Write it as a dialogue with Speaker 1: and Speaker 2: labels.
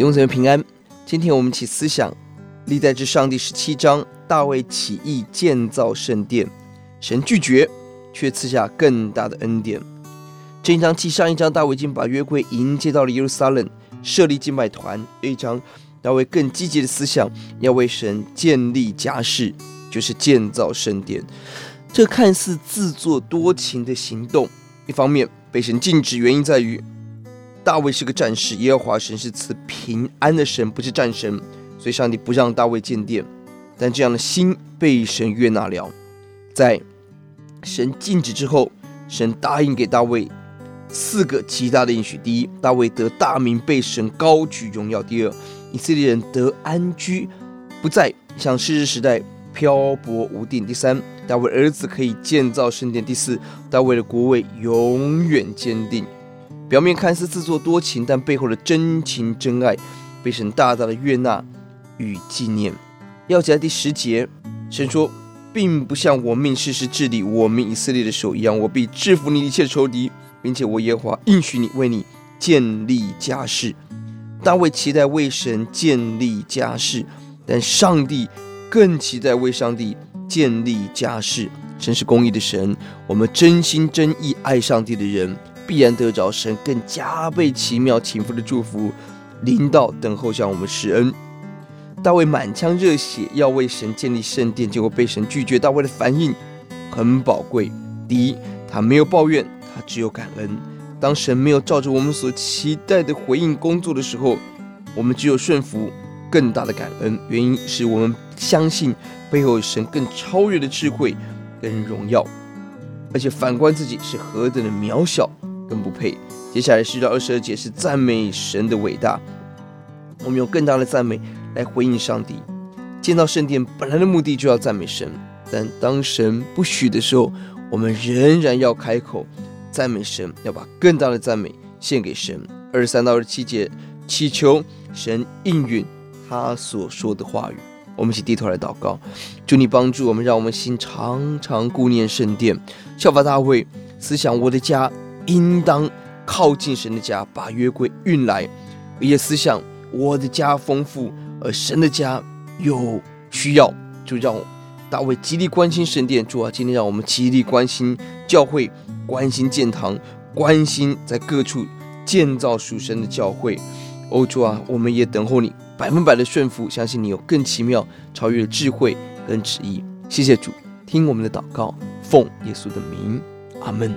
Speaker 1: 弟兄姊妹平安，今天我们一起思想历代志上第十七章，大卫起义建造圣殿，神拒绝，却赐下更大的恩典。这一章继上一章，大卫已经把约柜迎接到了耶路撒冷，设立敬拜团。这一章，大卫更积极的思想，要为神建立家室，就是建造圣殿。这看似自作多情的行动，一方面被神禁止，原因在于大卫是个战士，耶和华神是赐平安的神，不是战神，所以上帝不让大卫建殿。但这样的心被神悦纳了，在神禁止之后，神答应给大卫四个极大的应许：第一，大卫得大名，被神高举荣耀；第二，以色列人得安居，不再像世世时代漂泊无定；第三，大卫儿子可以建造圣殿；第四，大卫的国位永远坚定。表面看似自作多情，但背后的真情真爱被神大大的悦纳与纪念。钥节在第十节，神说，并不像我命士师治理我民以色列的手一样，我必制服你一切仇敌，并且我耶和华应许你为你建立家室。大卫期待为神建立家室，但上帝更期待为上帝建立家室。神是公义的神，我们真心真意爱上帝的人，必然得着神更加倍奇妙倾覆的祝福，临到等候向我们施恩。大卫满腔热血要为神建立圣殿，结果被神拒绝。大卫的反应很宝贵。第一，他没有抱怨，他只有感恩。当神没有照着我们所期待的回应工作的时候，我们只有顺服，更大的感恩。原因是我们相信背后有神更超越的智慧跟荣耀，而且反观自己是何等的渺小更不配。接下来十到二十二节是赞美神的伟大，我们用更大的赞美。来回应上帝，建造圣殿本来的目的就要赞美神，但当神不许的时候，我们仍然要开口赞美神，要把更大的赞美献给神。二十三到二十七节，祈求神应允他所说的话语。我们一起低头来祷告，祝你帮助我们，让我们心常常顾念圣殿，效法大卫，思想我的家应当靠近神的家，把约柜运来，也思想我的家丰富。而神的家有需要，就让大卫极力关心圣殿。主啊，今天让我们极力关心教会，关心建堂，关心在各处建造属神的教会。哦，主啊，我们也等候你百分百的顺服，相信你有更奇妙、超越的智慧跟旨意。谢谢主，听我们的祷告，奉耶稣的名，阿门。